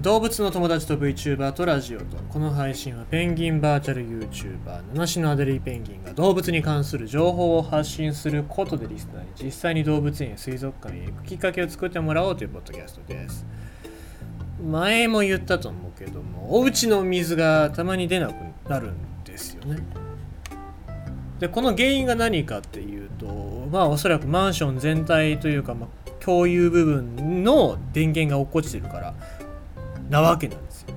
動物の友達と VTuber とラジオとこの配信はペンギンバーチャル YouTuber 七種のアデリーペンギンが動物に関する情報を発信することでリスナーに実際に動物園や水族館へ行くきっかけを作ってもらおうというポッドキャストです。前も言ったと思うけどもお家の水がたまに出なくなるんですよね。でこの原因が何かっていうとまあおそらくマンション全体というか、まあ、共有部分の電源が落っこちてるからなわけなんですよ。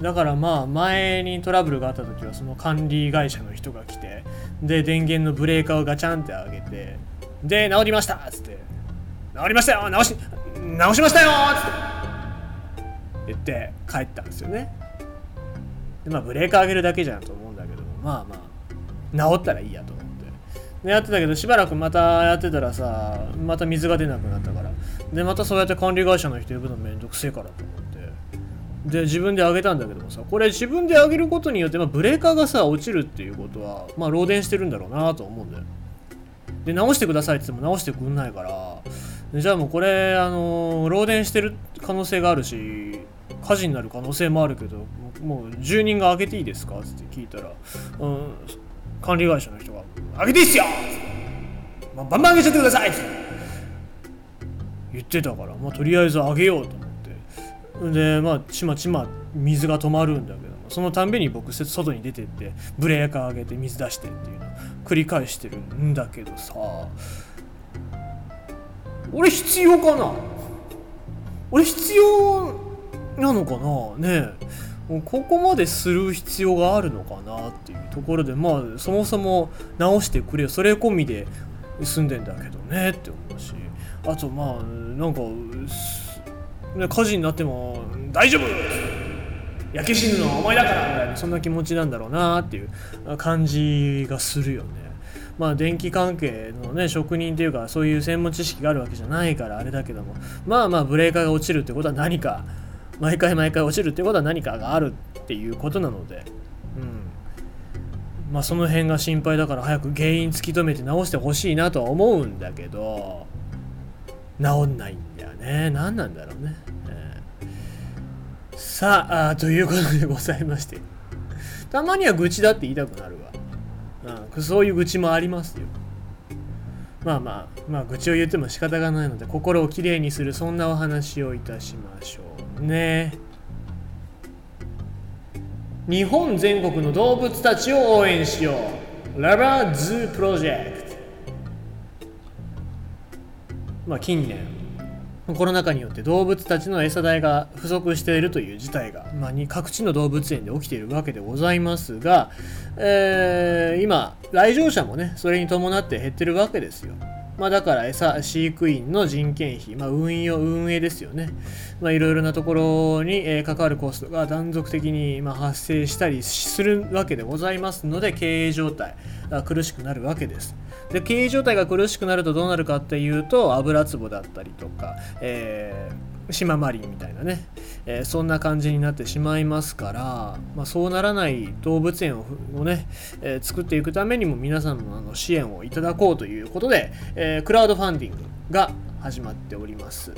だからまあ前にトラブルがあった時はその管理会社の人が来てで電源のブレーカーをガチャンって上げてで治りましたっつって治りましたよ直し直しましたよっつって言って帰ったんですよね。でまあブレーカー上げるだけじゃんと思うんだけどまあまあ治ったらいいやと思って。でやってたけどしばらくまたやってたらさまた水が出なくなったから。でまたそうやって管理会社の人呼ぶのめんどくせえからと思って。で自分で上げたんだけどもさこれ自分で上げることによって、まあ、ブレーカーがさ落ちるっていうことはまあ漏電してるんだろうなと思うんだよで直してくださいって言っても直してくんないからじゃあもうこれあのー、漏電してる可能性があるし火事になる可能性もあるけどもう住人が開けていいですかって聞いたら、うん、管理会社の人が「開けていいっすよ!」まあ、バンバン開けちゃってください!」って言ってたから、まあ、とりあえず開げようと思でまあちまちま水が止まるんだけどそのたんびに僕外に出てってブレーカー上げて水出してっていうのを繰り返してるんだけどさ俺必要かな？俺必要なのかな？ねえ。ここまでする必要があるのかなっていうところでまあそもそも直してくれよ。それ込みで住んでんだけどねって思うし。あとまあなんか、火事になっても大丈夫。焼け死ぬのはお前だからみたいなそんな気持ちなんだろうなっていう感じがするよね。まあ電気関係のね職人っていうかそういう専門知識があるわけじゃないからあれだけども。まあまあブレーカーが落ちるってことは何か。毎回毎回落ちるってことは何かがあるっていうことなので。うん。まあその辺が心配だから早く原因突き止めて直してほしいなとは思うんだけど。治んないんだよね。何なんだろうね、えー、さあということでございまして。たまには愚痴だって言いたくなるわ、うん、そういう愚痴もありますよ。まあまあまあ愚痴を言っても仕方がないので心をきれいにするそんなお話をいたしましょうね。日本全国の動物たちを応援しよう。ラバーズプロジェクト。まあ近年コロナ禍によって動物たちの餌代が不足しているという事態が、まあ、各地の動物園で起きているわけでございますが、えー、今来場者もねそれに伴って減ってるわけですよ。まあ、だから餌飼育員の人件費、まあ、運用運営ですよね、いろいろなところに、えー、関わるコストが断続的に、まあ、発生したりするわけでございますので経営状態が苦しくなるわけです。で経営状態が苦しくなるとどうなるかっていうと油壺だったりとか、えー島マリンみたいなね、えー、そんな感じになってしまいますから、まあ、そうならない動物園をね、えー、作っていくためにも皆さんのあの支援をいただこうということで、えー、クラウドファンディングが始まっております。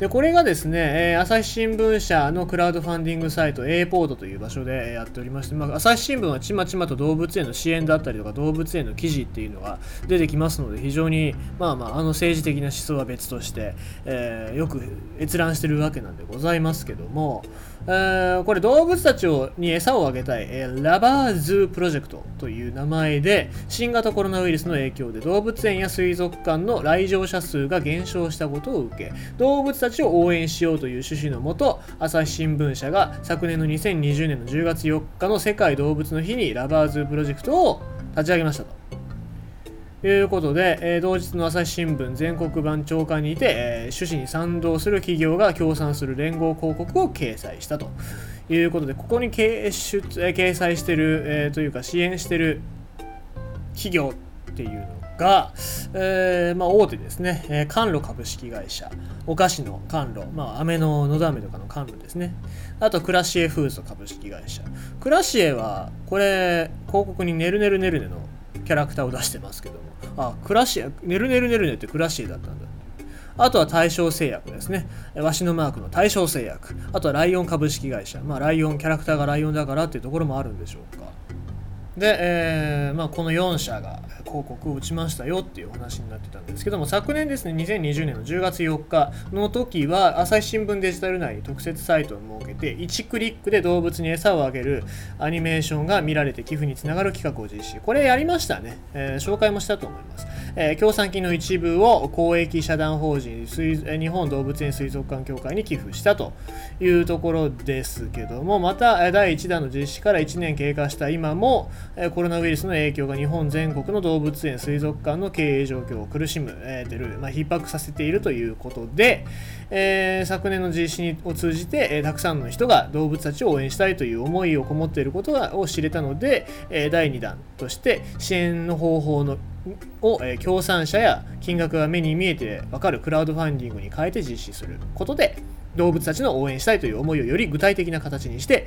で、これがですね、えー、朝日新聞社のクラウドファンディングサイト A ポートという場所でやっておりまして、まあ、朝日新聞はちまちまと動物園の支援だったりとか動物園の記事っていうのが出てきますので非常にまあまああの政治的な思想は別として、えー、よく閲覧してるわけなんでございますけども、これ動物たちをに餌をあげたい、えー、ラバーズープロジェクトという名前で新型コロナウイルスの影響で動物園や水族館の来場者数が減少したことを受け動物たちちを応援しようという趣旨のもと朝日新聞社が昨年の2020年の10月4日の世界動物の日にラバーズプロジェクトを立ち上げましたと。いうことで、えー、同日の朝日新聞全国版長官にて、えー、趣旨に賛同する企業が協賛する連合広告を掲載したということで、ここに掲,、えー、掲載してる、えー、というか支援してる企業っていうのが、えー、まあ、大手ですね、えー、甘露株式会社、お菓子の甘露、まあ、飴ののど飴とかの甘露ですね。あと、クラシエフーズ株式会社。クラシエは、これ、広告にねるねるねるねのキャラクターを出してますけども、あ、クラシエ、ねるねるねるねってクラシエだったんだ。あとは大正製薬ですね。わしのマークの大正製薬。あとはライオン株式会社。まあ、ライオン、キャラクターがライオンだからっていうところもあるんでしょうか。で、えーまあ、この4社が広告を打ちましたよっていう話になってたんですけども昨年ですね2020年の10月4日の時は朝日新聞デジタル内に特設サイトを設けて1クリックで動物に餌をあげるアニメーションが見られて寄付につながる企画を実施。これやりましたね、えー、紹介もしたと思います、えー、協賛金の一部を公益社団法人日本動物園水族館協会に寄付したというところですけどもまた第1弾の実施から1年経過した今もコロナウイルスの影響が日本全国の動物園水族館の経営状況を苦しむ、えてる、まあ、逼迫させているということで、えー、昨年の実施を通じて、えー、たくさんの人が動物たちを応援したいという思いをこもっていることを知れたので、え、第2弾として支援の方法のを、え協賛者や金額が目に見えて分かるクラウドファンディングに変えて実施することで動物たちの応援したいという思いをより具体的な形にして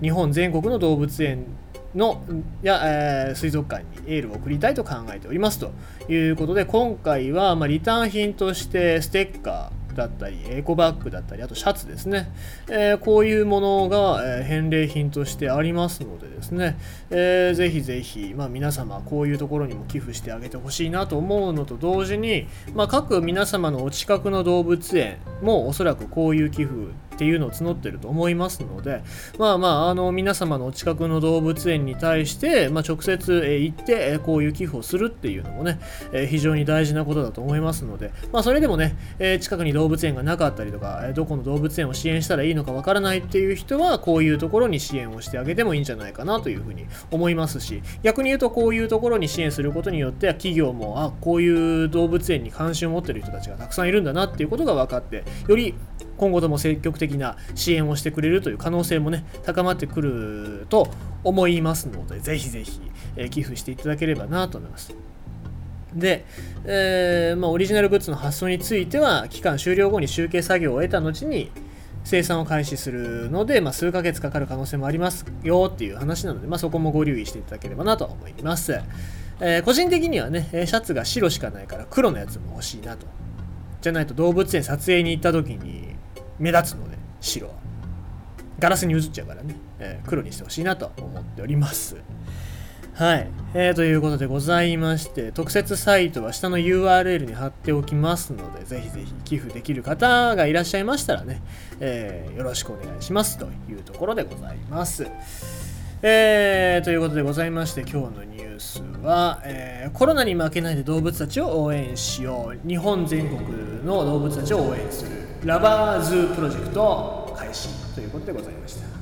日本全国の動物園のや、えー、水族館にエールを送りたいと考えておりますということで今回は、まあ、リターン品としてステッカーだったりエコバッグだったりあとシャツですね、えー、こういうものが、え、返礼品としてありますのでですね、えー、ぜひぜひ、まあ、皆様こういうところにも寄付してあげてほしいなと思うのと同時に、まあ、各皆様のお近くの動物園もおそらくこういう寄付っていうのを募ってると思いますのでまあまああの皆様のお近くの動物園に対して、まあ、直接、行って、えこういう寄付をするっていうのもね、え非常に大事なことだと思いますので、まあ、それでもね、え近くに動物園がなかったりとか、えどこの動物園を支援したらいいのかわからないっていう人はこういうところに支援をしてあげてもいいんじゃないかなというふうに思いますし逆に言うとこういうところに支援することによって企業もあこういう動物園に関心を持ってる人たちがたくさんいるんだなっていうことが分かってより今後とも積極的な支援をしてくれるという可能性もね高まってくると思いますのでぜひぜひ、えー、寄付していただければなと思います。で、えー、まあ、オリジナルグッズの発送については期間終了後に集計作業を得た後に生産を開始するので、まあ、数ヶ月かかる可能性もありますよっていう話なので、まあ、そこもご留意していただければなと思います。えー、個人的にはね、シャツが白しかないから黒のやつも欲しいなと。じゃないと動物園撮影に行った時に目立つので白は。ガラスに映っちゃうからね、えー、黒にしてほしいなと思っております。はい、えー、ということでございまして特設サイトは下の URL に貼っておきますのでぜひぜひ寄付できる方がいらっしゃいましたらね、えー、よろしくお願いします。というところでございます。えー、ということでございまして今日のニュースは、えー、コロナに負けないで動物たちを応援しよう。日本全国の動物たちを応援する。ラバーズプロジェクト開始ということでございました。